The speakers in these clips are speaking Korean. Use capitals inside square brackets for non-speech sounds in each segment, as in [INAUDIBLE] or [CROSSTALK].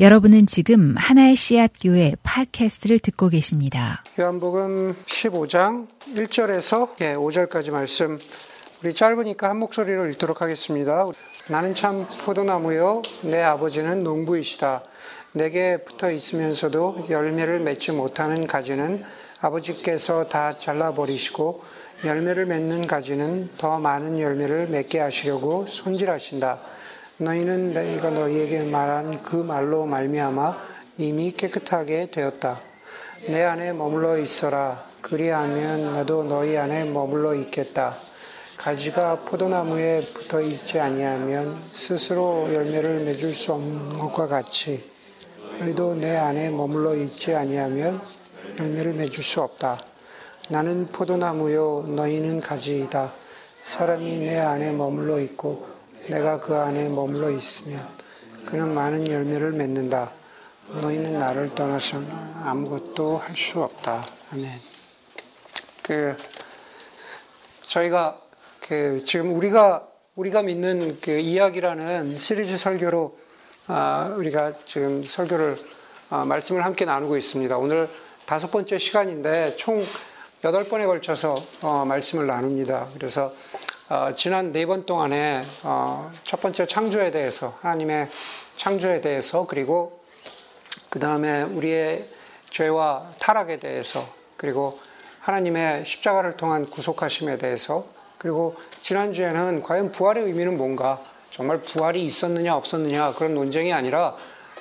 여러분은 지금 하나의 씨앗 교회 팟캐스트를 듣고 계십니다. 요한복음 15장 1절에서 5절까지 말씀 우리 짧으니까 한 목소리로 읽도록 하겠습니다. 나는 참 포도나무요 내 아버지는 농부이시다. 내게 붙어 있으면서도 열매를 맺지 못하는 가지는 아버지께서 다 잘라 버리시고 열매를 맺는 가지는 더 많은 열매를 맺게 하시려고 손질하신다. 너희는 내가 너희에게 말한 그 말로 말미암아 이미 깨끗하게 되었다. 내 안에 머물러 있어라. 그리하면 나도 너희 안에 머물러 있겠다. 가지가 포도나무에 붙어 있지 아니하면 스스로 열매를 맺을 수 없는 것과 같이 너희도 내 안에 머물러 있지 아니하면 열매를 맺을 수 없다. 나는 포도나무요 너희는 가지이다. 사람이 내 안에 머물러 있고 내가 그 안에 머물러 있으면 그는 많은 열매를 맺는다. 너희는 나를 떠나서 아무것도 할 수 없다. 아멘. 그 저희가 그 지금 우리가 우리가 믿는 그 이야기라는 시리즈 설교로 아, 우리가 지금 설교를 아, 말씀을 함께 나누고 있습니다. 오늘 다섯 번째 시간인데 총 여덟 번에 걸쳐서 어, 말씀을 나눕니다. 그래서 어, 지난 네 번 동안에 어, 첫 번째 창조에 대해서 하나님의 창조에 대해서 그리고 그 다음에 우리의 죄와 타락에 대해서 그리고 하나님의 십자가를 통한 구속하심에 대해서 그리고 지난주에는 과연 부활의 의미는 뭔가 정말 부활이 있었느냐 없었느냐 그런 논쟁이 아니라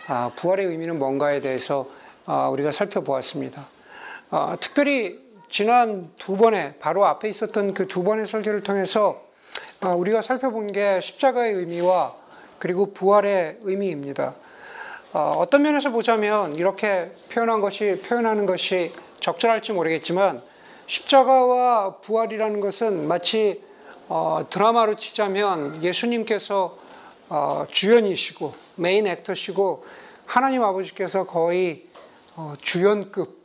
아, 부활의 의미는 뭔가에 대해서 아, 우리가 살펴보았습니다. 아, 특별히 지난 두 번에 바로 앞에 있었던 그 두 번의 설교를 통해서 아, 우리가 살펴본 게 십자가의 의미와 그리고 부활의 의미입니다. 어, 어떤 면에서 보자면 이렇게 표현한 것이 표현하는 것이 적절할지 모르겠지만 십자가와 부활이라는 것은 마치 어, 드라마로 치자면 예수님께서 어, 주연이시고 메인 액터시고 하나님 아버지께서 거의 주연급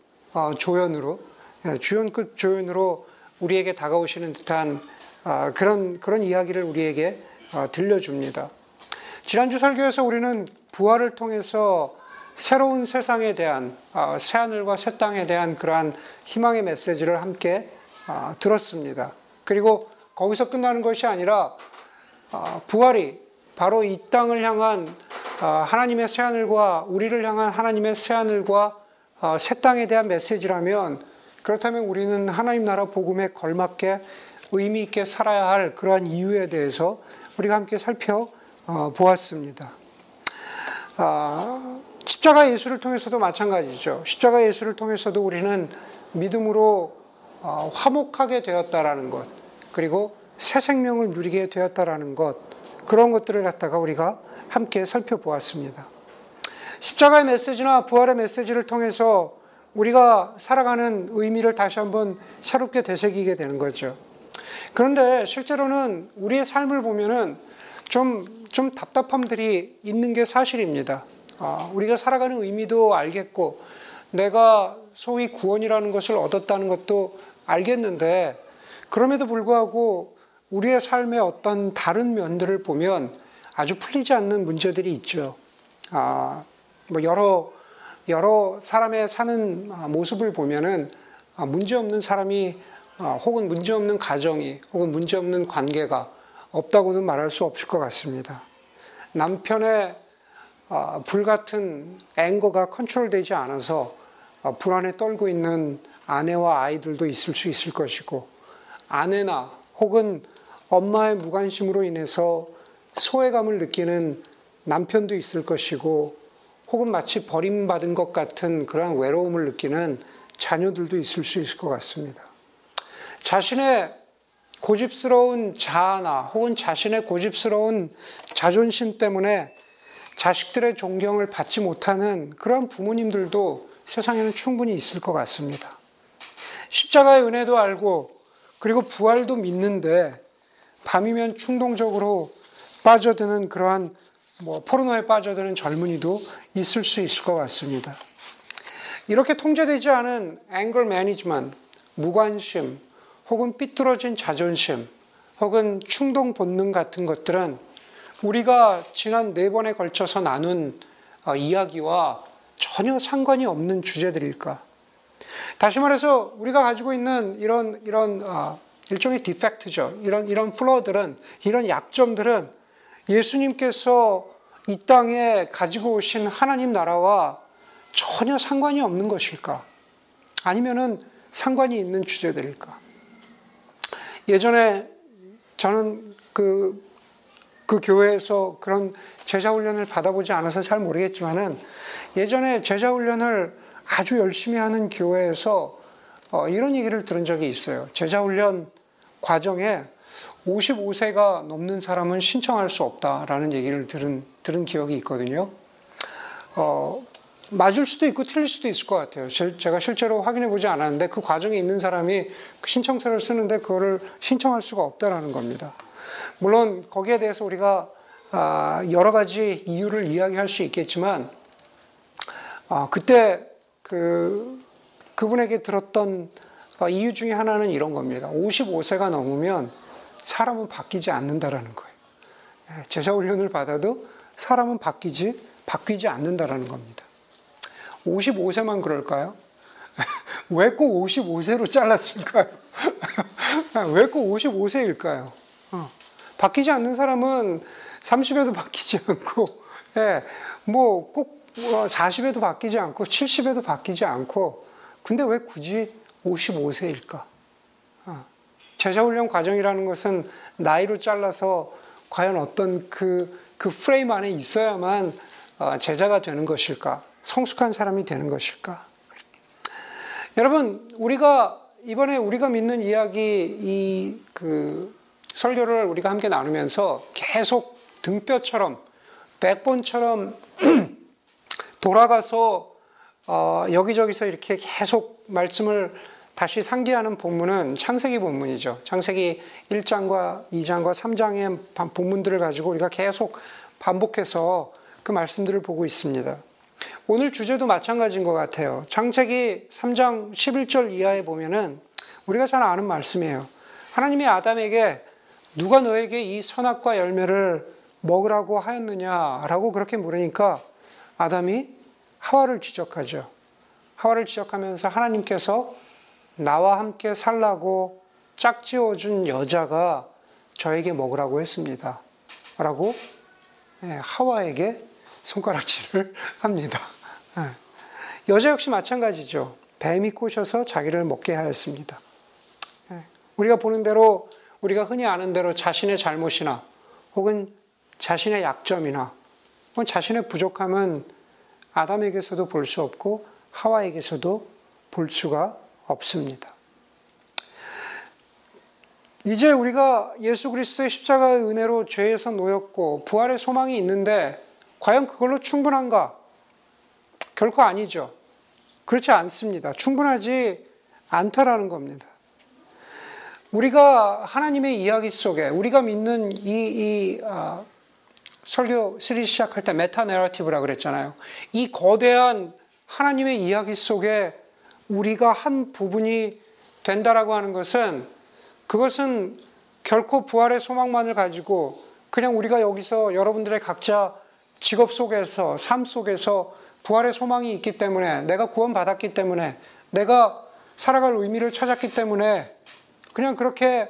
조연으로 예, 주연급 조연으로 우리에게 다가오시는 듯한 아, 그런 그런 이야기를 우리에게 아, 들려줍니다. 지난주 설교에서 우리는 부활을 통해서 새로운 세상에 대한 아, 새 하늘과 새 땅에 대한 그러한 희망의 메시지를 함께 들었습니다. 그리고 거기서 끝나는 것이 아니라 부활이 바로 이 땅을 향한 하나님의 새 하늘과 우리를 향한 하나님의 새 하늘과 새 땅에 대한 메시지라면 그렇다면 우리는 하나님 나라 복음에 걸맞게 의미 있게 살아야 할 그러한 이유에 대해서 우리가 함께 살펴보았습니다. 아, 십자가 예수를 통해서도 마찬가지죠. 십자가 예수를 통해서도 우리는 믿음으로 어, 화목하게 되었다라는 것, 그리고 새 생명을 누리게 되었다라는 것, 그런 것들을 갖다가 우리가 함께 살펴보았습니다. 십자가의 메시지나 부활의 메시지를 통해서 우리가 살아가는 의미를 다시 한번 새롭게 되새기게 되는 거죠. 그런데 실제로는 우리의 삶을 보면은 좀, 좀 답답함들이 있는 게 사실입니다. 아, 우리가 살아가는 의미도 알겠고, 내가 소위 구원이라는 것을 얻었다는 것도 알겠는데, 그럼에도 불구하고 우리의 삶의 어떤 다른 면들을 보면 아주 풀리지 않는 문제들이 있죠. 아, 뭐 여러, 여러 사람의 사는 모습을 보면은 아, 문제 없는 사람이 어, 혹은 문제없는 가정이 혹은 문제없는 관계가 없다고는 말할 수 없을 것 같습니다. 남편의 어, 불같은 앵거가 컨트롤되지 않아서 어, 불안에 떨고 있는 아내와 아이들도 있을 수 있을 것이고 아내나 혹은 엄마의 무관심으로 인해서 소외감을 느끼는 남편도 있을 것이고 혹은 마치 버림받은 것 같은 그러한 외로움을 느끼는 자녀들도 있을 수 있을 것 같습니다. 자신의 고집스러운 자아나 혹은 자신의 고집스러운 자존심 때문에 자식들의 존경을 받지 못하는 그런 부모님들도 세상에는 충분히 있을 것 같습니다. 십자가의 은혜도 알고 그리고 부활도 믿는데 밤이면 충동적으로 빠져드는 그러한 뭐 포르노에 빠져드는 젊은이도 있을 수 있을 것 같습니다. 이렇게 통제되지 않은 앵글 매니지먼, 무관심, 혹은 삐뚤어진 자존심, 혹은 충동 본능 같은 것들은 우리가 지난 네 번에 걸쳐서 나눈 어, 이야기와 전혀 상관이 없는 주제들일까? 다시 말해서 우리가 가지고 있는 이런 이런 어, 일종의 디펙트죠. 이런 이런 플러들은 이런 약점들은 예수님께서 이 땅에 가지고 오신 하나님 나라와 전혀 상관이 없는 것일까? 아니면은 상관이 있는 주제들일까? 예전에 저는 그, 그 교회에서 그런 제자훈련을 받아보지 않아서 잘 모르겠지만은 예전에 제자훈련을 아주 열심히 하는 교회에서 어, 이런 얘기를 들은 적이 있어요. 제자훈련 과정에 55세가 넘는 사람은 신청할 수 없다라는 얘기를 들은, 들은 기억이 있거든요. 어, 맞을 수도 있고 틀릴 수도 있을 것 같아요. 제가 실제로 확인해 보지 않았는데 그 과정에 있는 사람이 그 신청서를 쓰는데 그거를 신청할 수가 없다라는 겁니다. 물론 거기에 대해서 우리가 아, 여러 가지 이유를 이야기할 수 있겠지만 아, 그때 그 그분에게 들었던 이유 중에 하나는 이런 겁니다. 55세가 넘으면 사람은 바뀌지 않는다라는 거예요. 예, 제자 훈련을 받아도 사람은 바뀌지 바뀌지 않는다라는 겁니다. 55세만 그럴까요? [LAUGHS] 왜 꼭 55세로 잘랐을까요? [LAUGHS] 왜 꼭 55세일까요? 어. 바뀌지 않는 사람은 30에도 바뀌지 않고, 예, 뭐 꼭 40에도 바뀌지 않고, 70에도 바뀌지 않고, 근데 왜 굳이 55세일까? 어. 제자훈련 과정이라는 것은 나이로 잘라서 과연 어떤 그, 그 프레임 안에 있어야만 어, 제자가 되는 것일까? 성숙한 사람이 되는 것일까? 여러분, 우리가 이번에 우리가 믿는 이야기 이 그 설교를 우리가 함께 나누면서 계속 등뼈처럼 백본처럼 [CLEARS THROAT] 돌아가서 어, 여기저기서 이렇게 계속 말씀을 다시 상기하는 본문은 창세기 본문이죠. 창세기 1장과 2장과 3장의 본문들을 가지고 우리가 계속 반복해서 그 말씀들을 보고 있습니다. 오늘 주제도 마찬가지인 것 같아요. 창세기 3장 11절 이하에 보면은 우리가 잘 아는 말씀이에요. 하나님이 아담에게 누가 너에게 이 선악과 열매를 먹으라고 하였느냐라고 그렇게 물으니까 아담이 하와를 지적하죠. 하와를 지적하면서 하나님께서 나와 함께 살라고 짝지어준 여자가 저에게 먹으라고 했습니다. 라고 예, 하와에게 손가락질을 [LAUGHS] 합니다. 예. 여자 역시 마찬가지죠. 뱀이 꼬셔서 자기를 먹게 하였습니다. 예. 우리가 보는 대로 우리가 흔히 아는 대로 자신의 잘못이나 혹은 자신의 약점이나 혹은 자신의 부족함은 아담에게서도 볼 수 없고 하와에게서도 볼 수가 없습니다. 이제 우리가 예수 그리스도의 십자가의 은혜로 죄에서 놓였고 부활의 소망이 있는데 과연 그걸로 충분한가? 결코 아니죠. 그렇지 않습니다. 충분하지 않다라는 겁니다. 우리가 하나님의 이야기 속에 우리가 믿는 이, 이 아, 설교 시리즈 시작할 때 메타 내러티브라 그랬잖아요. 이 거대한 하나님의 이야기 속에 우리가 한 부분이 된다라고 하는 것은 그것은 결코 부활의 소망만을 가지고 그냥 우리가 여기서 여러분들의 각자 직업 속에서 삶 속에서 부활의 소망이 있기 때문에 내가 구원받았기 때문에 내가 살아갈 의미를 찾았기 때문에 그냥 그렇게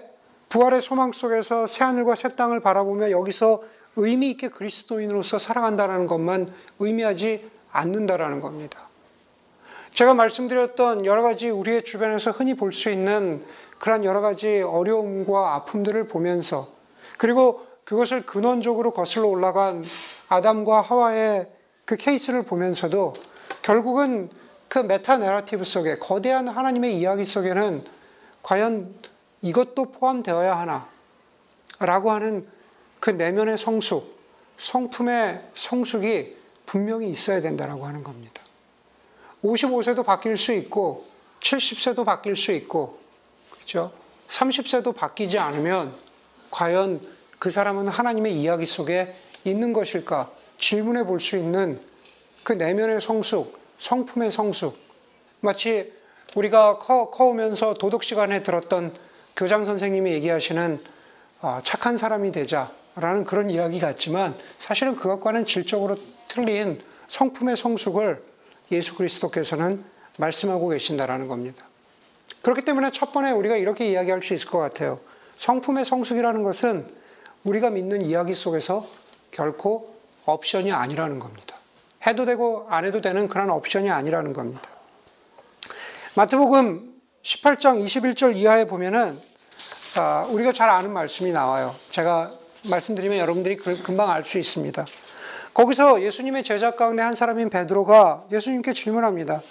부활의 소망 속에서 새하늘과 새 땅을 바라보며 여기서 의미 있게 그리스도인으로서 살아간다는 것만 의미하지 않는다라는 겁니다. 제가 말씀드렸던 여러 가지 우리의 주변에서 흔히 볼 수 있는 그러한 여러 가지 어려움과 아픔들을 보면서 그리고 그것을 근원적으로 거슬러 올라간 아담과 하와의 그 케이스를 보면서도 결국은 그 메타 내러티브 속에 거대한 하나님의 이야기 속에는 과연 이것도 포함되어야 하나 라고 하는 그 내면의 성숙, 성품의 성숙이 분명히 있어야 된다라고 하는 겁니다. 55세도 바뀔 수 있고 70세도 바뀔 수 있고 그렇죠? 30세도 바뀌지 않으면 과연 그 사람은 하나님의 이야기 속에 있는 것일까 질문해 볼 수 있는 그 내면의 성숙, 성품의 성숙 마치 우리가 커, 커오면서 도덕 시간에 들었던 교장 선생님이 얘기하시는 아, 착한 사람이 되자라는 그런 이야기 같지만 사실은 그것과는 질적으로 틀린 성품의 성숙을 예수 그리스도께서는 말씀하고 계신다라는 겁니다. 그렇기 때문에 첫 번에 우리가 이렇게 이야기할 수 있을 것 같아요. 성품의 성숙이라는 것은 우리가 믿는 이야기 속에서 결코 옵션이 아니라는 겁니다. 해도 되고 안 해도 되는 그런 옵션이 아니라는 겁니다. 마태복음 18장 21절 이하에 보면은 아, 우리가 잘 아는 말씀이 나와요. 제가 말씀드리면 여러분들이 그, 금방 알 수 있습니다. 거기서 예수님의 제자 가운데 한 사람인 베드로가 예수님께 질문합니다.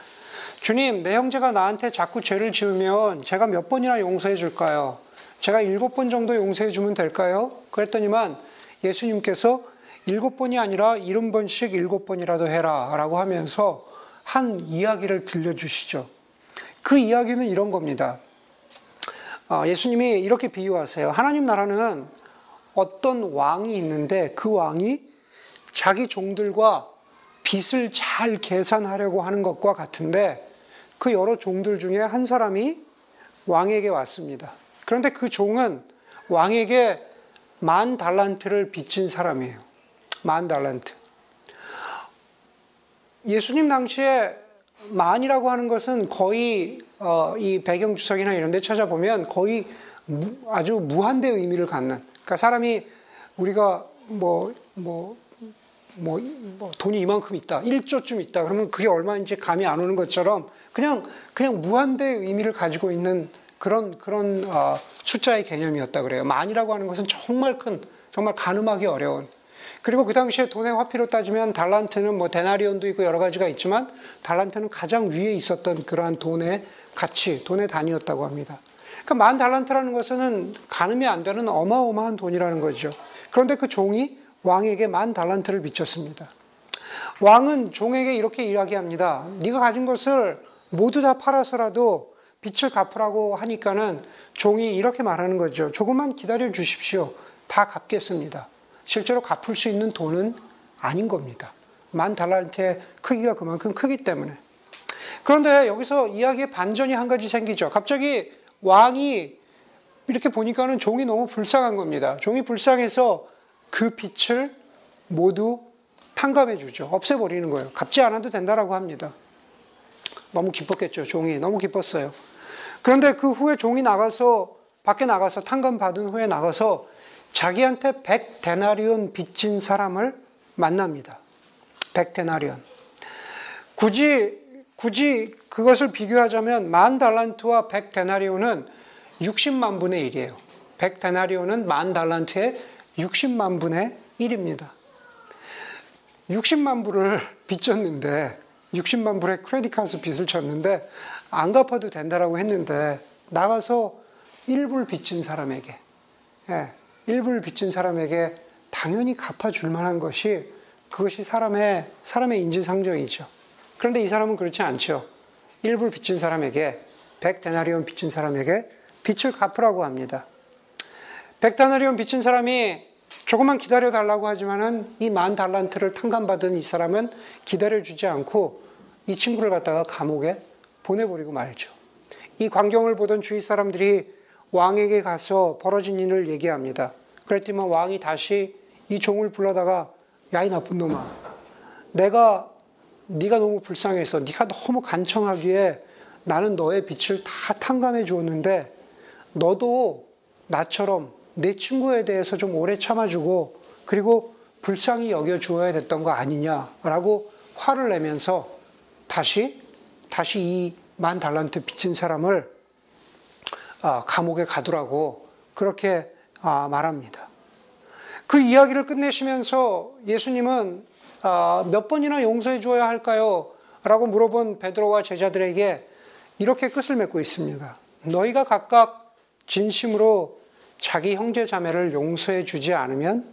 주님, 내 형제가 나한테 자꾸 죄를 지으면 제가 몇 번이나 용서해 줄까요? 제가 일곱 번 정도 용서해 주면 될까요? 그랬더니만 예수님께서 일곱 번이 아니라 일흔 번씩 일곱 번이라도 해라 라고 하면서 한 이야기를 들려주시죠. 그 이야기는 이런 겁니다. 아, 예수님이 이렇게 비유하세요. 하나님 나라는 어떤 왕이 있는데 그 왕이 자기 종들과 빚을 잘 계산하려고 하는 것과 같은데 그 여러 종들 중에 한 사람이 왕에게 왔습니다. 그런데 그 종은 왕에게 만 달란트를 빚진 사람이에요. 만 달란트. 예수님 당시에 만이라고 하는 것은 거의 어, 이 배경 주석이나 이런 데 찾아보면 거의 무, 아주 무한대 의미를 갖는. 그러니까 사람이 우리가 뭐, 뭐, 뭐, 뭐, 돈이 이만큼 있다. 1조쯤 있다. 그러면 그게 얼마인지 감이 안 오는 것처럼 그냥, 그냥 무한대 의미를 가지고 있는 그런, 그런, 어, 숫자의 개념이었다 그래요. 만이라고 하는 것은 정말 큰, 정말 가늠하기 어려운. 그리고 그 당시에 돈의 화폐로 따지면 달란트는 뭐 데나리온도 있고 여러 가지가 있지만 달란트는 가장 위에 있었던 그러한 돈의 가치, 돈의 단위였다고 합니다. 그러니까 만 달란트라는 것은 가늠이 안 되는 어마어마한 돈이라는 거죠. 그런데 그 종이 왕에게 만 달란트를 비쳤습니다. 왕은 종에게 이렇게 이야기합니다. 네가 가진 것을 모두 다 팔아서라도 빚을 갚으라고 하니까는 종이 이렇게 말하는 거죠. 조금만 기다려 주십시오. 다 갚겠습니다. 실제로 갚을 수 있는 돈은 아닌 겁니다. 만 달란트의 크기가 그만큼 크기 때문에. 그런데 여기서 이야기의 반전이 한 가지 생기죠. 갑자기 왕이 이렇게 보니까는 종이 너무 불쌍한 겁니다. 종이 불쌍해서 그 빛을 모두 탕감해 주죠. 없애버리는 거예요. 갚지 않아도 된다라고 합니다. 너무 기뻤겠죠. 종이 너무 기뻤어요. 그런데 그 후에 종이 나가서 밖에 나가서 탕감 받은 후에 나가서 자기한테 100데나리온 빚진 사람을 만납니다. 100데나리온. 굳이 굳이 그것을 비교하자면 만 달란트와 100데나리온은 60만 분의 1이에요. 100데나리온은 만 달란트의 60만 분의 1입니다. 60만 불을 [LAUGHS] 빚졌는데 60만 불의 크레딧 카드 빚을 쳤는데 안 갚아도 된다라고 했는데 나가서 1불 빚진 사람에게 예, 1불 빚진 사람에게 당연히 갚아줄 만한 것이 그것이 사람의, 사람의 인지상정이죠. 그런데 이 사람은 그렇지 않죠. 1불 빚진 사람에게, 100데나리온 빚진 사람에게 빚을 갚으라고 합니다. 100데나리온 빚진 사람이 조금만 기다려 달라고 하지만은 이 만 달란트를 탕감받은 이 사람은 기다려 주지 않고 이 친구를 갖다가 감옥에 보내버리고 말죠. 이 광경을 보던 주위 사람들이 왕에게 가서 벌어진 일을 얘기합니다. 그랬더니 왕이 다시 이 종을 불러다가 야이 나쁜 놈아 내가 네가 너무 불쌍해서 네가 너무 간청하기에 나는 너의 빛을 다 탕감해 주었는데 너도 나처럼 내 친구에 대해서 좀 오래 참아주고 그리고 불쌍히 여겨 주어야 됐던 거 아니냐라고 화를 내면서 다시 다시 이 만 달란트 빚진 사람을 아, 감옥에 가두라고 그렇게 아, 말합니다. 그 이야기를 끝내시면서 예수님은 아, 몇 번이나 용서해 주어야 할까요? 라고 물어본 베드로와 제자들에게 이렇게 끝을 맺고 있습니다. 너희가 각각 진심으로 자기 형제 자매를 용서해 주지 않으면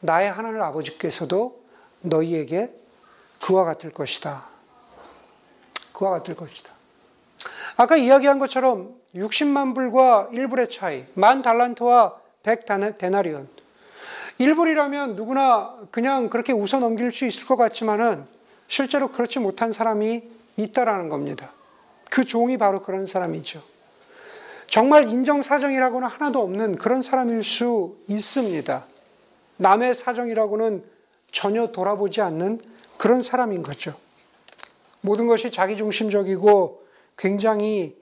나의 하나님 아버지께서도 너희에게 그와 같을 것이다. 그와 같을 것이다. 아까 이야기한 것처럼 60만 불과 1불의 차이, 만 달란트와 100 데나리온. 1불이라면 누구나 그냥 그렇게 웃어 넘길 수 있을 것 같지만은 실제로 그렇지 못한 사람이 있다라는 겁니다. 그 종이 바로 그런 사람이죠. 정말 인정사정이라고는 하나도 없는 그런 사람일 수 있습니다. 남의 사정이라고는 전혀 돌아보지 않는 그런 사람인 거죠. 모든 것이 자기중심적이고 굉장히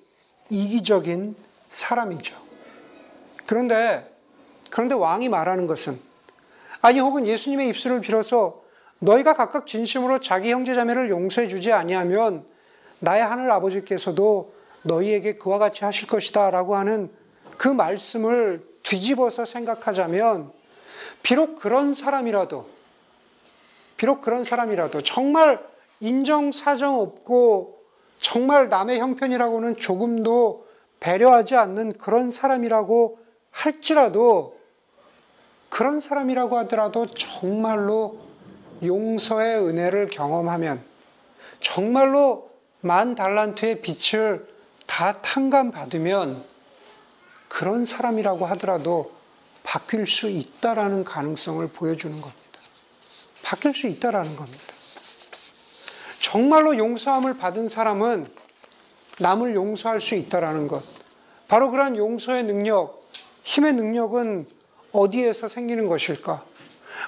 이기적인 사람이죠. 그런데, 그런데 왕이 말하는 것은, 아니, 혹은 예수님의 입술을 빌어서 너희가 각각 진심으로 자기 형제자매를 용서해 주지 아니하면 나의 하늘 아버지께서도 너희에게 그와 같이 하실 것이다 라고 하는 그 말씀을 뒤집어서 생각하자면 비록 그런 사람이라도 비록 그런 사람이라도 정말 인정사정 없고 정말 남의 형편이라고는 조금도 배려하지 않는 그런 사람이라고 할지라도 그런 사람이라고 하더라도 정말로 용서의 은혜를 경험하면 정말로 만 달란트의 빛을 다 탕감 받으면 그런 사람이라고 하더라도 바뀔 수 있다라는 가능성을 보여주는 겁니다. 바뀔 수 있다라는 겁니다. 정말로 용서함을 받은 사람은 남을 용서할 수 있다라는 것. 바로 그러한 용서의 능력, 힘의 능력은 어디에서 생기는 것일까?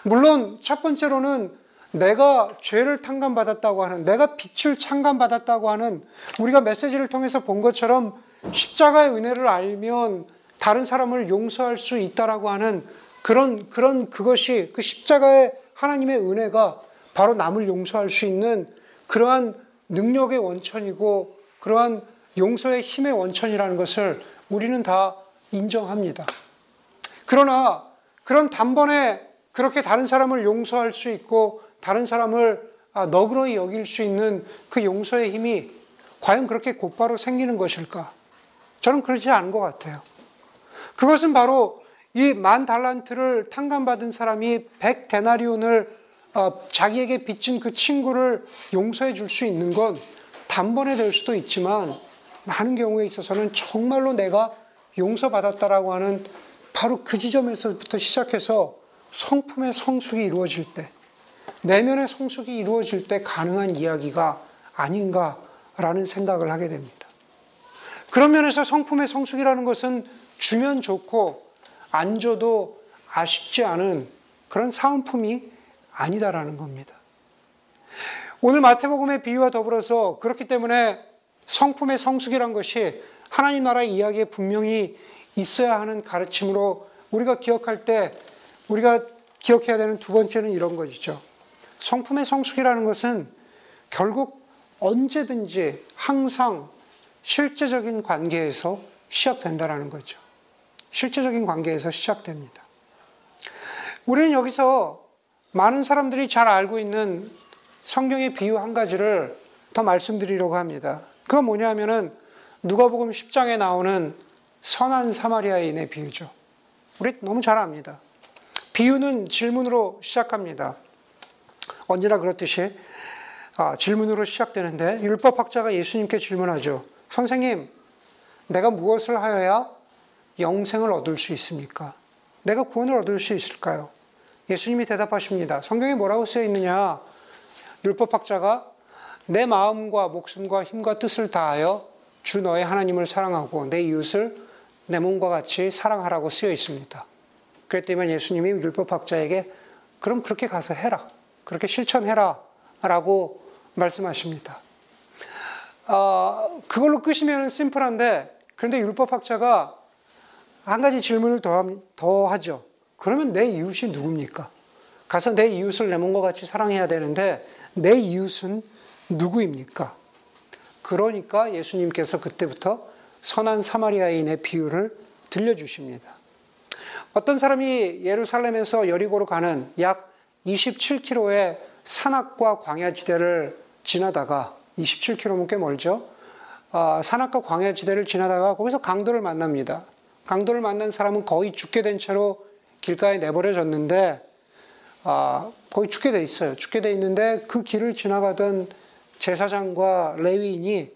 물론 첫 번째로는 내가 죄를 탕감받았다고 하는, 내가 빛을 창감받았다고 하는, 우리가 메시지를 통해서 본 것처럼 십자가의 은혜를 알면 다른 사람을 용서할 수 있다라고 하는 그런, 그런 그것이 그 십자가의 하나님의 은혜가 바로 남을 용서할 수 있는 그러한 능력의 원천이고 그러한 용서의 힘의 원천이라는 것을 우리는 다 인정합니다. 그러나 그런 단번에 그렇게 다른 사람을 용서할 수 있고 다른 사람을 아, 너그러이 여길 수 있는 그 용서의 힘이 과연 그렇게 곧바로 생기는 것일까? 저는 그렇지 않은 것 같아요. 그것은 바로 이 만 달란트를 탕감받은 사람이 백 데나리온을 어, 자기에게 빚진 그 친구를 용서해 줄 수 있는 건 단번에 될 수도 있지만 많은 경우에 있어서는 정말로 내가 용서받았다라고 하는 바로 그 지점에서부터 시작해서 성품의 성숙이 이루어질 때, 내면의 성숙이 이루어질 때 가능한 이야기가 아닌가라는 생각을 하게 됩니다. 그런 면에서 성품의 성숙이라는 것은 주면 좋고 안 줘도 아쉽지 않은 그런 사은품이 아니다라는 겁니다. 오늘 마태복음의 비유와 더불어서 그렇기 때문에 성품의 성숙이란 것이 하나님 나라 이야기에 분명히 있어야 하는 가르침으로 우리가 기억할 때 우리가 기억해야 되는 두 번째는 이런 것이죠. 성품의 성숙이라는 것은 결국 언제든지 항상 실제적인 관계에서 시작된다라는 거죠. 실제적인 관계에서 시작됩니다. 우리는 여기서 많은 사람들이 잘 알고 있는 성경의 비유 한 가지를 더 말씀드리려고 합니다. 그건 뭐냐 하면은 누가복음 10장에 나오는 선한 사마리아인의 비유죠. 우리 너무 잘 압니다. 비유는 질문으로 시작합니다. 언제나 그렇듯이 아, 질문으로 시작되는데 율법학자가 예수님께 질문하죠. 선생님, 내가 무엇을 하여야 영생을 얻을 수 있습니까? 내가 구원을 얻을 수 있을까요? 예수님이 대답하십니다. 성경에 뭐라고 쓰여 있느냐? 율법학자가 내 마음과 목숨과 힘과 뜻을 다하여 주 너의 하나님을 사랑하고 내 이웃을 내 몸과 같이 사랑하라고 쓰여 있습니다. 그랬더니 예수님이 율법학자에게 그럼 그렇게 가서 해라. 그렇게 실천해라. 라고 말씀하십니다. 어, 그걸로 끄시면 심플한데 그런데 율법학자가 한 가지 질문을 더, 더 하죠. 그러면 내 이웃이 누굽니까? 가서 내 이웃을 내 몸과 같이 사랑해야 되는데 내 이웃은 누구입니까? 그러니까 예수님께서 그때부터 선한 사마리아인의 비유를 들려주십니다. 어떤 사람이 예루살렘에서 여리고로 가는 약 27km의 산악과 광야지대를 지나다가 27km면 꽤 멀죠. 어, 산악과 광야지대를 지나다가 거기서 강도를 만납니다. 강도를 만난 사람은 거의 죽게 된 채로 길가에 내버려졌는데 아, 거의 죽게 돼 있어요. 죽게 돼 있는데 그 길을 지나가던 제사장과 레위인이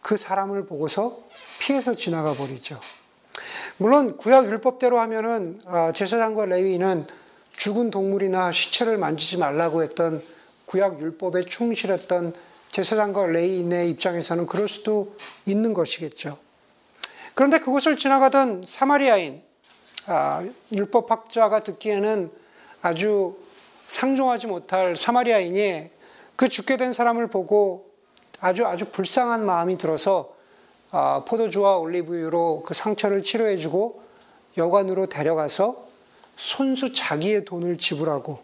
그 사람을 보고서 피해서 지나가 버리죠. 물론 구약 율법대로 하면은 아, 제사장과 레위인은 죽은 동물이나 시체를 만지지 말라고 했던 구약 율법에 충실했던 제사장과 레위인의 입장에서는 그럴 수도 있는 것이겠죠. 그런데 그곳을 지나가던 사마리아인, 아, 율법학자가 듣기에는 아주 상종하지 못할 사마리아인이 그 죽게 된 사람을 보고 아주 아주 불쌍한 마음이 들어서 아, 포도주와 올리브유로 그 상처를 치료해주고 여관으로 데려가서 손수 자기의 돈을 지불하고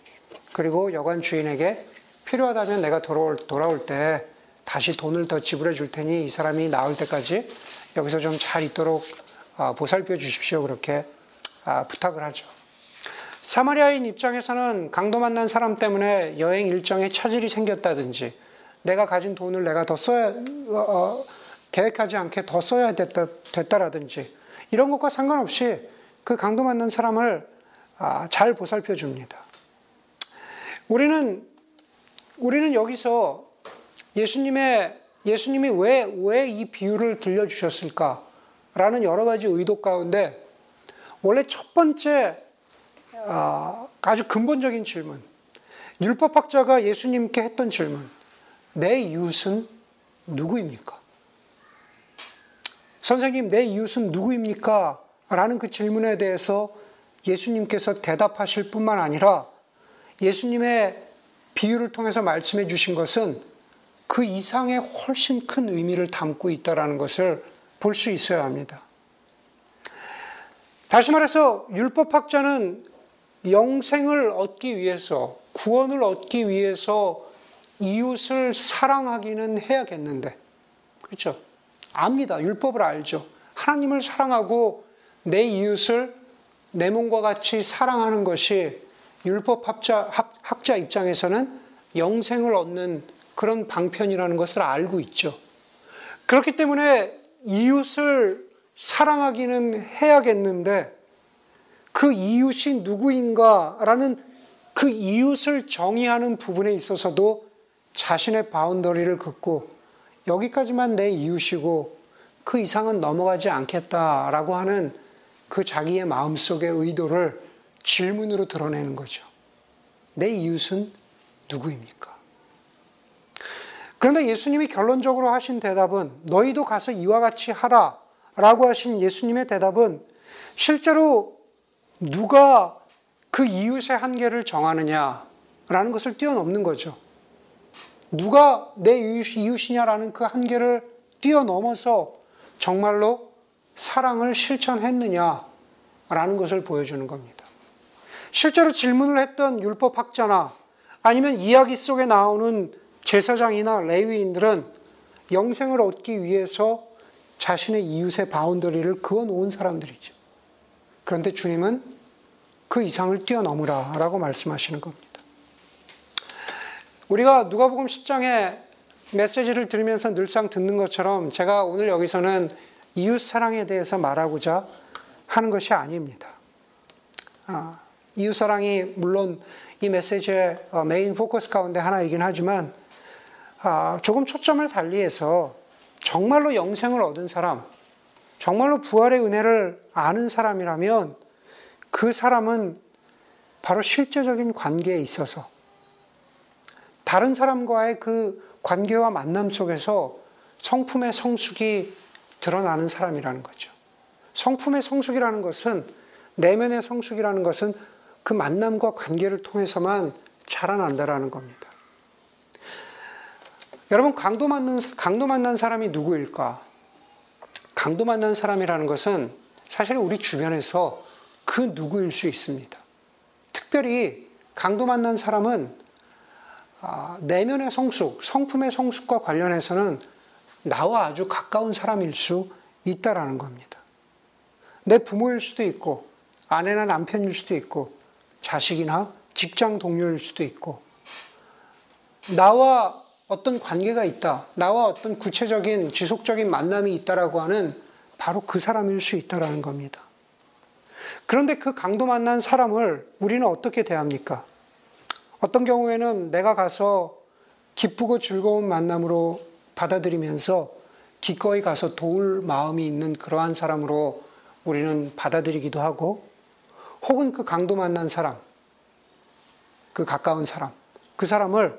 그리고 여관 주인에게 필요하다면 내가 돌아올, 돌아올 때 다시 돈을 더 지불해 줄 테니 이 사람이 나올 때까지 여기서 좀 잘 있도록 아, 보살펴 주십시오. 그렇게 아, 부탁을 하죠. 사마리아인 입장에서는 강도 만난 사람 때문에 여행 일정에 차질이 생겼다든지 내가 가진 돈을 내가 더 써야 어, 어, 계획하지 않게 더 써야 됐다, 됐다라든지 이런 것과 상관없이 그 강도 만난 사람을 아, 잘 보살펴 줍니다. 우리는 우리는 여기서 예수님의 예수님이 왜 왜 이 비유를 들려 주셨을까라는 여러 가지 의도 가운데 원래 첫 번째 아, 아주 근본적인 질문, 율법학자가 예수님께 했던 질문, 내 이웃은 누구입니까? 선생님, 내 이웃은 누구입니까? 라는 그 질문에 대해서 예수님께서 대답하실 뿐만 아니라 예수님의 비유를 통해서 말씀해 주신 것은 그 이상의 훨씬 큰 의미를 담고 있다는 것을 볼 수 있어야 합니다. 다시 말해서 율법학자는 영생을 얻기 위해서, 구원을 얻기 위해서 이웃을 사랑하기는 해야겠는데, 그렇죠? 압니다. 율법을 알죠. 하나님을 사랑하고 내 이웃을 내 몸과 같이 사랑하는 것이 율법 학자, 학자 입장에서는 영생을 얻는 그런 방편이라는 것을 알고 있죠. 그렇기 때문에 이웃을 사랑하기는 해야겠는데 그 이웃이 누구인가라는 그 이웃을 정의하는 부분에 있어서도 자신의 바운더리를 긋고 여기까지만 내 이웃이고 그 이상은 넘어가지 않겠다라고 하는 그 자기의 마음속의 의도를 질문으로 드러내는 거죠. 내 이웃은 누구입니까? 그런데 예수님이 결론적으로 하신 대답은 너희도 가서 이와 같이 하라 라고 하신 예수님의 대답은 실제로 누가 그 이웃의 한계를 정하느냐라는 것을 뛰어넘는 거죠. 누가 내 이웃이냐라는 그 한계를 뛰어넘어서 정말로 사랑을 실천했느냐라는 것을 보여주는 겁니다. 실제로 질문을 했던 율법학자나 아니면 이야기 속에 나오는 제사장이나 레위인들은 영생을 얻기 위해서 자신의 이웃의 boundary를 그어 놓은 사람들이죠. 그런데 주님은 그 이상을 뛰어넘으라 라고 말씀하시는 겁니다. 우리가 누가복음 10장에 메시지를 들으면서 늘상 듣는 것처럼 제가 오늘 여기서는 이웃 사랑에 대해서 말하고자 하는 것이 아닙니다. 아, 이웃 사랑이 물론 이 메시지의 어, main focus 가운데 하나이긴 하지만 아, 조금 초점을 달리해서 정말로 영생을 얻은 사람, 정말로 부활의 은혜를 아는 사람이라면 그 사람은 바로 실제적인 관계에 있어서 다른 사람과의 그 관계와 만남 속에서 성품의 성숙이 드러나는 사람이라는 거죠. 성품의 성숙이라는 것은 내면의 성숙이라는 것은 그 만남과 관계를 통해서만 자라난다라는 겁니다. 여러분 강도 만난 강도 만난 사람이 누구일까? 강도 만난 사람이라는 것은 사실 우리 주변에서 그 누구일 수 있습니다. 특별히 강도 만난 사람은 아, 내면의 성숙, 성품의 성숙과 관련해서는 나와 아주 가까운 사람일 수 있다라는 겁니다. 내 부모일 수도 있고, 아내나 남편일 수도 있고, 자식이나 직장 동료일 수도 있고, 나와 어떤 관계가 있다, 나와 어떤 구체적인 지속적인 만남이 있다라고 하는 바로 그 사람일 수 있다라는 겁니다. 그런데 그 강도 만난 사람을 우리는 어떻게 대합니까? 어떤 경우에는 내가 가서 기쁘고 즐거운 만남으로 받아들이면서 기꺼이 가서 도울 마음이 있는 그러한 사람으로 우리는 받아들이기도 하고 혹은 그 강도 만난 사람, 그 가까운 사람, 그 사람을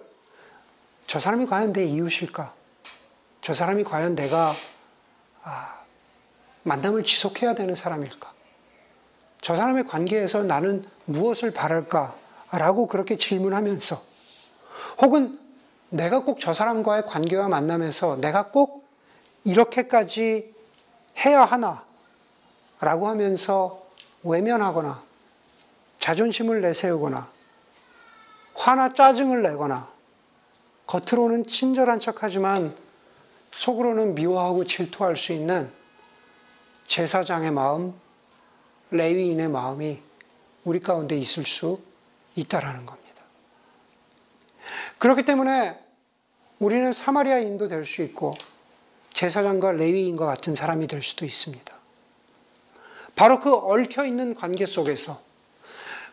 저 사람이 과연 내 이웃일까? 저 사람이 과연 내가 아, 만남을 지속해야 되는 사람일까? 저 사람의 관계에서 나는 무엇을 바랄까? 라고 그렇게 질문하면서 혹은 내가 꼭 저 사람과의 관계와 만남에서 내가 꼭 이렇게까지 해야 하나 라고 하면서 외면하거나 자존심을 내세우거나 화나 짜증을 내거나 겉으로는 친절한 척하지만 속으로는 미워하고 질투할 수 있는 제사장의 마음, 레위인의 마음이 우리 가운데 있을 수 있다라는 겁니다. 그렇기 때문에 우리는 사마리아인도 될 수 있고 제사장과 레위인과 같은 사람이 될 수도 있습니다. 바로 그 얽혀 있는 관계 속에서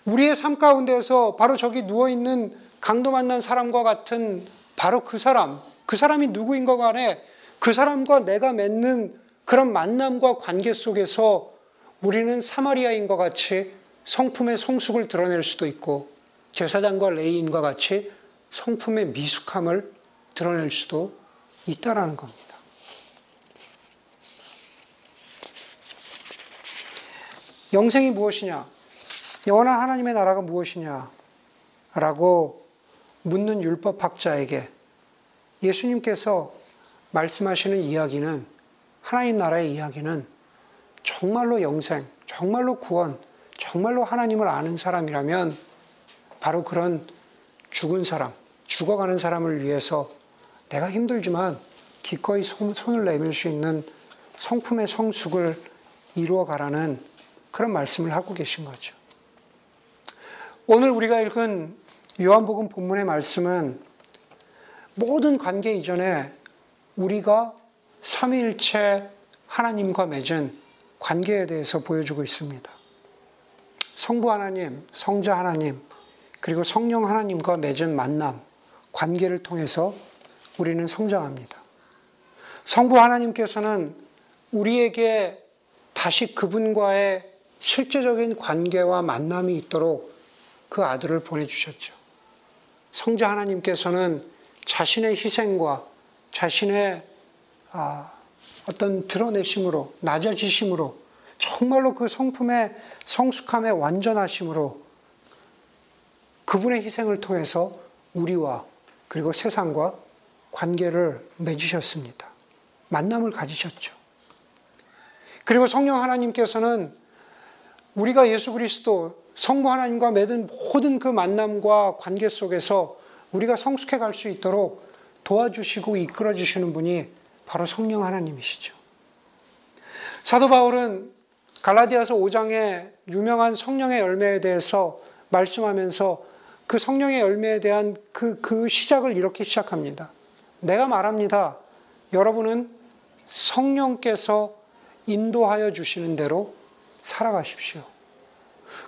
우리의 삶 가운데서 바로 저기 누워 있는 강도 만난 사람과 같은 바로 그 사람, 그 사람이 누구인 것 간에 그 사람과 내가 맺는 그런 만남과 관계 속에서 우리는 사마리아인과 같이 성품의 성숙을 드러낼 수도 있고 제사장과 레이인과 같이 성품의 미숙함을 드러낼 수도 있다라는 겁니다. 영생이 무엇이냐? 영원한 하나님의 나라가 무엇이냐? 라고 묻는 율법학자에게 예수님께서 말씀하시는 이야기는 하나님 나라의 이야기는 정말로 영생, 정말로 구원, 정말로 하나님을 아는 사람이라면 바로 그런 죽은 사람, 죽어가는 사람을 위해서 내가 힘들지만 기꺼이 손 을 내밀 수 있는 성품의 성숙을 이루어 가라는 그런 말씀을 하고 계신 거죠. 오늘 우리가 읽은 요한복음 본문의 말씀은 모든 관계 이전에 우리가 삼위일체 하나님과 맺은 관계에 대해서 보여주고 있습니다. 성부 하나님, 성자 하나님, 그리고 성령 하나님과 맺은 만남, 관계를 통해서 우리는 성장합니다. 성부 하나님께서는 우리에게 다시 그분과의 실제적인 관계와 만남이 있도록 그 아들을 보내주셨죠. 성자 하나님께서는 자신의 희생과 자신의 아, 어떤 드러내심으로, 낮아지심으로, 정말로 그 성품의 성숙함의 완전하심으로 그분의 희생을 통해서 우리와 그리고 세상과 관계를 맺으셨습니다. 만남을 가지셨죠. 그리고 성령 하나님께서는 우리가 예수 그리스도 성부 하나님과 맺은 모든 그 만남과 관계 속에서 우리가 성숙해 갈 수 있도록 도와주시고 이끌어 주시는 분이 바로 성령 하나님이시죠. 사도 바울은 갈라디아서 5장의 유명한 성령의 열매에 대해서 말씀하면서 그 성령의 열매에 대한 그, 그 시작을 이렇게 시작합니다. 내가 말합니다. 여러분은 성령께서 인도하여 주시는 대로 살아가십시오.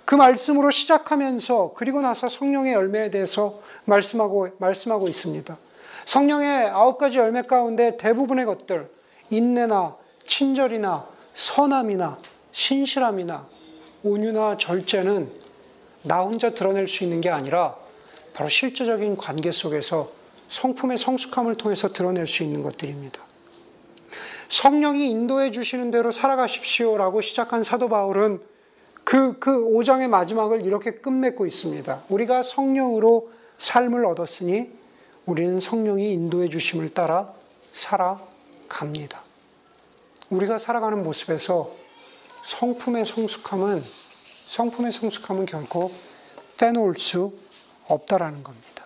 그 말씀으로 시작하면서 그리고 나서 성령의 열매에 대해서 말씀하고 말씀하고 있습니다. 성령의 아홉 가지 열매 가운데 대부분의 것들 인내나 친절이나 선함이나 신실함이나 온유나 절제는 나 혼자 드러낼 수 있는 게 아니라 바로 실제적인 관계 속에서 성품의 성숙함을 통해서 드러낼 수 있는 것들입니다. 성령이 인도해 주시는 대로 살아가십시오라고 시작한 사도 바울은 그, 그 5장의 마지막을 이렇게 끝맺고 있습니다. 우리가 성령으로 삶을 얻었으니 우리는 성령이 인도해 주심을 따라 살아갑니다. 우리가 살아가는 모습에서 성품의 성숙함은 성품의 성숙함은 결코 빼놓을 수 없다라는 겁니다.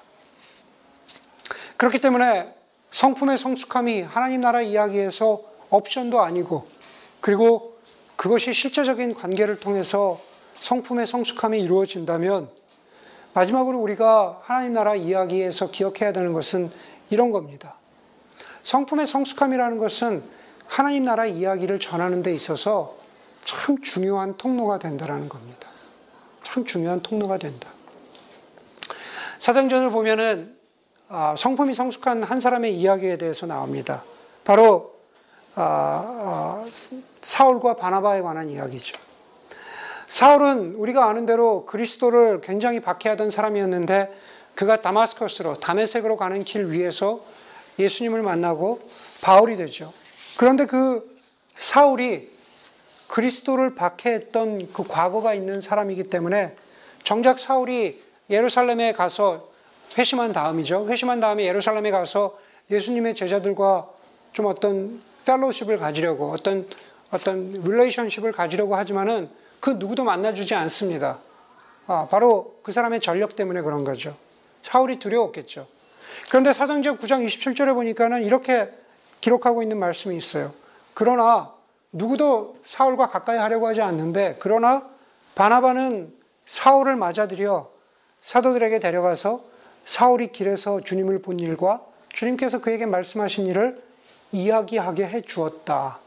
그렇기 때문에 성품의 성숙함이 하나님 나라 이야기에서 옵션도 아니고 그리고 그것이 실제적인 관계를 통해서 성품의 성숙함이 이루어진다면 마지막으로 우리가 하나님 나라 이야기에서 기억해야 되는 것은 이런 겁니다. 성품의 성숙함이라는 것은 하나님 나라 이야기를 전하는 데 있어서 참 중요한 통로가 된다는 겁니다. 참 중요한 통로가 된다. 사도전을 보면은 아, 성품이 성숙한 한 사람의 이야기에 대해서 나옵니다. 바로 아, 아, 사울과 바나바에 관한 이야기죠. 사울은 우리가 아는 대로 그리스도를 굉장히 박해하던 사람이었는데 그가 다마스커스로 다메섹으로 가는 길 위에서 예수님을 만나고 바울이 되죠. 그런데 그 사울이 그리스도를 박해했던 그 과거가 있는 사람이기 때문에 정작 사울이 예루살렘에 가서 회심한 다음이죠. 회심한 다음에 예루살렘에 가서 예수님의 제자들과 좀 어떤 fellowship을 가지려고 어떤 어떤 relationship을 가지려고 하지만은 그 누구도 만나주지 않습니다. 아, 바로 그 사람의 전력 때문에 그런 거죠. 사울이 두려웠겠죠. 그런데 사도행전 9장 27절에 보니까는 이렇게 기록하고 있는 말씀이 있어요. 그러나 누구도 사울과 가까이 하려고 하지 않는데 그러나 바나바는 사울을 맞아들여 사도들에게 데려가서 사울이 길에서 주님을 본 일과 주님께서 그에게 말씀하신 일을 이야기하게 해 주었다.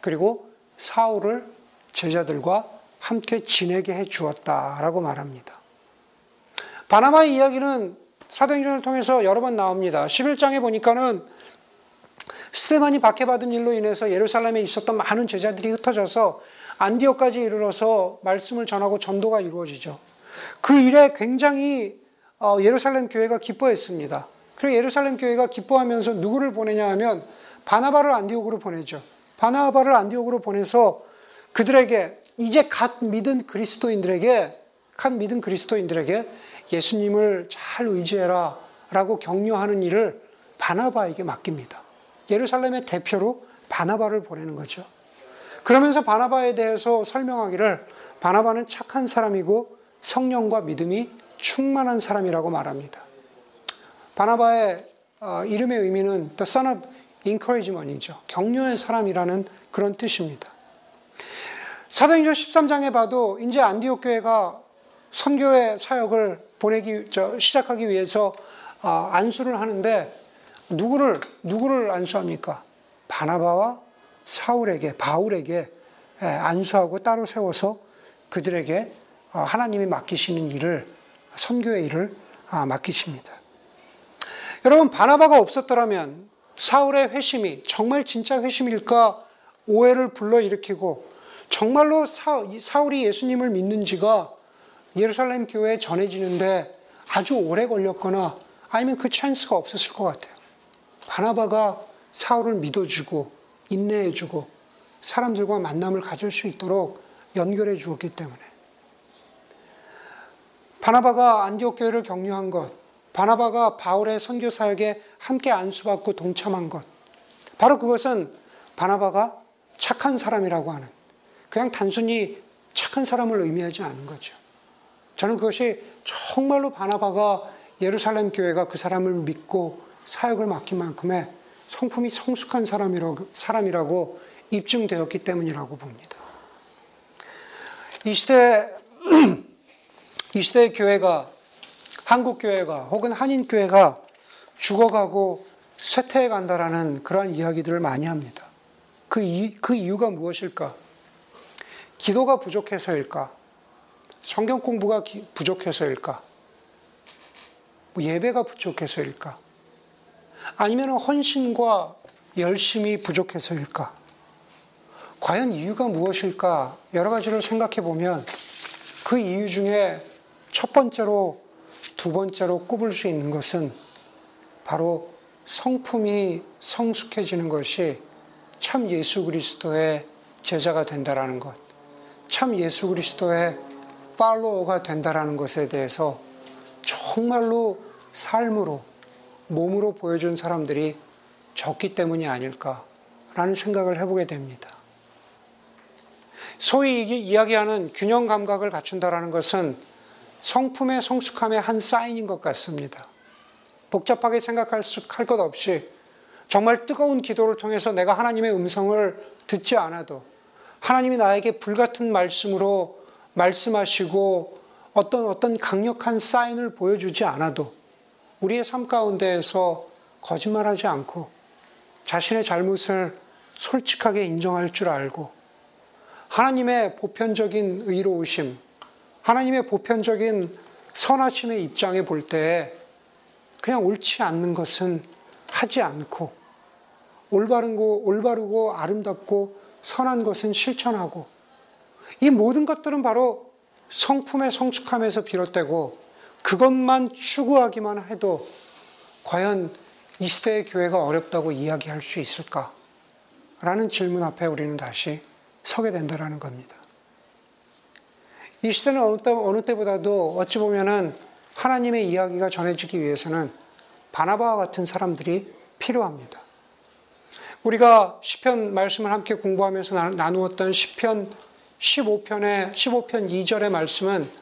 그리고 사울을 제자들과 함께 지내게 해 주었다라고 말합니다. 바나바의 이야기는 사도행전을 통해서 여러 번 나옵니다. 11장에 보니까는 스테반이 박해받은 일로 인해서 예루살렘에 있었던 많은 제자들이 흩어져서 안디오까지 이르러서 말씀을 전하고 전도가 이루어지죠. 그 일에 굉장히 어, 예루살렘 교회가 기뻐했습니다. 그리고 예루살렘 교회가 기뻐하면서 누구를 보내냐 하면 바나바를 안디옥으로 보내죠. 바나바를 안디옥으로 보내서 그들에게 이제 갓 믿은 그리스도인들에게 갓 믿은 그리스도인들에게 예수님을 잘 의지해라 라고 격려하는 일을 바나바에게 맡깁니다. 예루살렘의 대표로 바나바를 보내는 거죠. 그러면서 바나바에 대해서 설명하기를 바나바는 착한 사람이고 성령과 믿음이 충만한 사람이라고 말합니다. 바나바의 어, 이름의 의미는 The Son of Encouragement이죠. 격려의 사람이라는 그런 뜻입니다. 사도행전 13장에 봐도 이제 안디옥 교회가 선교의 사역을 보내기 시작하기 위해서 어, 안수를 하는데 누구를 누구를 안수합니까? 바나바와 사울에게 바울에게 예, 안수하고 따로 세워서 그들에게 어, 하나님이 맡기시는 일을 선교의 일을 아, 맡기십니다. 여러분 바나바가 없었더라면 사울의 회심이 정말 진짜 회심일까 오해를 불러일으키고 정말로 사울이 예수님을 믿는지가 예루살렘 교회에 전해지는데 아주 오래 걸렸거나 아니면 그 찬스가 없었을 것 같아요. 바나바가 사울을 믿어주고 인내해주고 사람들과 만남을 가질 수 있도록 연결해 주었기 때문에 바나바가 안디옥 교회를 격려한 것, 바나바가 바울의 선교 사역에 함께 안수받고 동참한 것, 바로 그것은 바나바가 착한 사람이라고 하는 그냥 단순히 착한 사람을 의미하지 않은 거죠. 저는 그것이 정말로 바나바가 예루살렘 교회가 그 사람을 믿고 사역을 맡긴 만큼의 성품이 성숙한 사람이라고, 사람이라고 입증되었기 때문이라고 봅니다. 이 시대, [CLEARS THROAT] 이 시대의 교회가, 한국 교회가 혹은 한인 교회가 죽어가고 쇠퇴해 간다라는 그러한 이야기들을 많이 합니다. 그, 이, 그 이유가 무엇일까? 기도가 부족해서일까? 성경 공부가 부족해서일까? 뭐 예배가 부족해서일까? 아니면 헌신과 열심이 부족해서일까? 과연 이유가 무엇일까? 여러 가지를 생각해 보면 그 이유 중에 첫 번째로, 두 번째로 꼽을 수 있는 것은 바로 성품이 성숙해지는 것이 참 예수 그리스도의 제자가 된다라는 것, 참 예수 그리스도의 팔로워가 된다라는 것에 대해서 정말로 삶으로 몸으로 보여준 사람들이 적기 때문이 아닐까라는 생각을 해보게 됩니다. 소위 이야기하는 균형 감각을 갖춘다라는 것은 성품의 성숙함의 한 사인인 것 같습니다. 복잡하게 생각할 것 없이 정말 뜨거운 기도를 통해서 내가 하나님의 음성을 듣지 않아도 하나님이 나에게 불같은 말씀으로 말씀하시고 어떤 어떤 강력한 사인을 보여주지 않아도 우리의 삶 가운데에서 거짓말하지 않고 자신의 잘못을 솔직하게 인정할 줄 알고 하나님의 보편적인 의로우심, 하나님의 보편적인 선하심의 입장에 볼 때 그냥 옳지 않는 것은 하지 않고 올바르고 올바르고 아름답고 선한 것은 실천하고 이 모든 것들은 바로 성품의 성숙함에서 비롯되고 그것만 추구하기만 해도 과연 이 시대의 교회가 어렵다고 이야기할 수 있을까? 라는 질문 앞에 우리는 다시 서게 된다는 겁니다. 이 시대는 어느, 때, 어느 때보다도 어찌 보면은 하나님의 이야기가 전해지기 위해서는 바나바와 같은 사람들이 필요합니다. 우리가 시편 말씀을 함께 공부하면서 나누었던 시편 15편의 15편 2절의 말씀은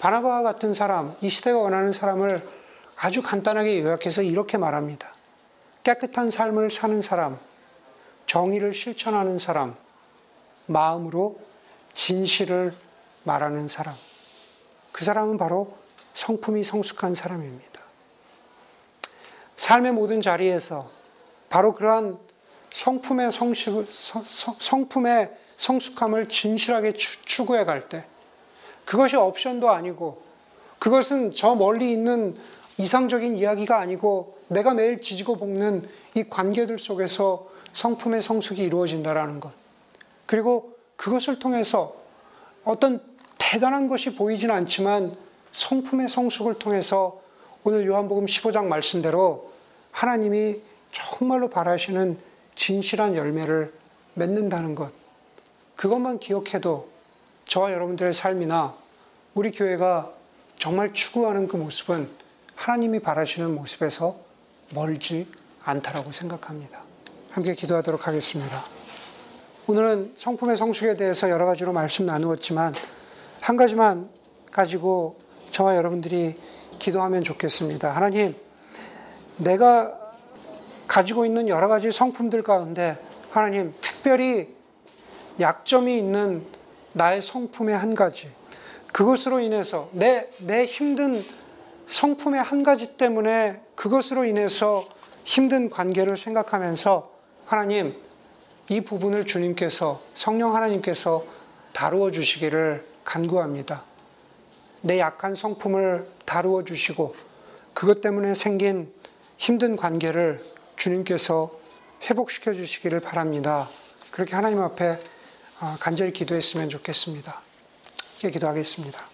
바나바와 같은 사람, 이 시대가 원하는 사람을 아주 간단하게 요약해서 이렇게 말합니다. 깨끗한 삶을 사는 사람, 정의를 실천하는 사람, 마음으로 진실을 말하는 사람. 그 사람은 바로 성품이 성숙한 사람입니다. 삶의 모든 자리에서 바로 그러한 성품의 성식, 성품의 성숙함을 진실하게 추구해 갈 때, 그것이 옵션도 아니고, 그것은 저 멀리 있는 이상적인 이야기가 아니고, 내가 매일 지지고 볶는 이 관계들 속에서 성품의 성숙이 이루어진다라는 것. 그리고 그것을 통해서 어떤 대단한 것이 보이진 않지만 성품의 성숙을 통해서 오늘 요한복음 15장 말씀대로 하나님이 정말로 바라시는 진실한 열매를 맺는다는 것. 그것만 기억해도 저와 여러분들의 삶이나 우리 교회가 정말 추구하는 그 모습은 하나님이 바라시는 모습에서 멀지 않다라고 생각합니다. 함께 기도하도록 하겠습니다. 오늘은 성품의 성숙에 대해서 여러 가지로 말씀 나누었지만 한 가지만 가지고 저와 여러분들이 기도하면 좋겠습니다. 하나님, 내가 가지고 있는 여러 가지 성품들 가운데 하나님 특별히 약점이 있는 나의 성품의 한 가지, 그것으로 인해서 내, 내 힘든 성품의 한 가지 때문에 그것으로 인해서 힘든 관계를 생각하면서 하나님, 이 부분을 주님께서, 성령 하나님께서 다루어 주시기를 간구합니다. 내 약한 성품을 다루어 주시고, 그것 때문에 생긴 힘든 관계를 주님께서 회복시켜 주시기를 바랍니다. 그렇게 하나님 앞에 아, 간절히 기도했으면 좋겠습니다. 기도하겠습니다.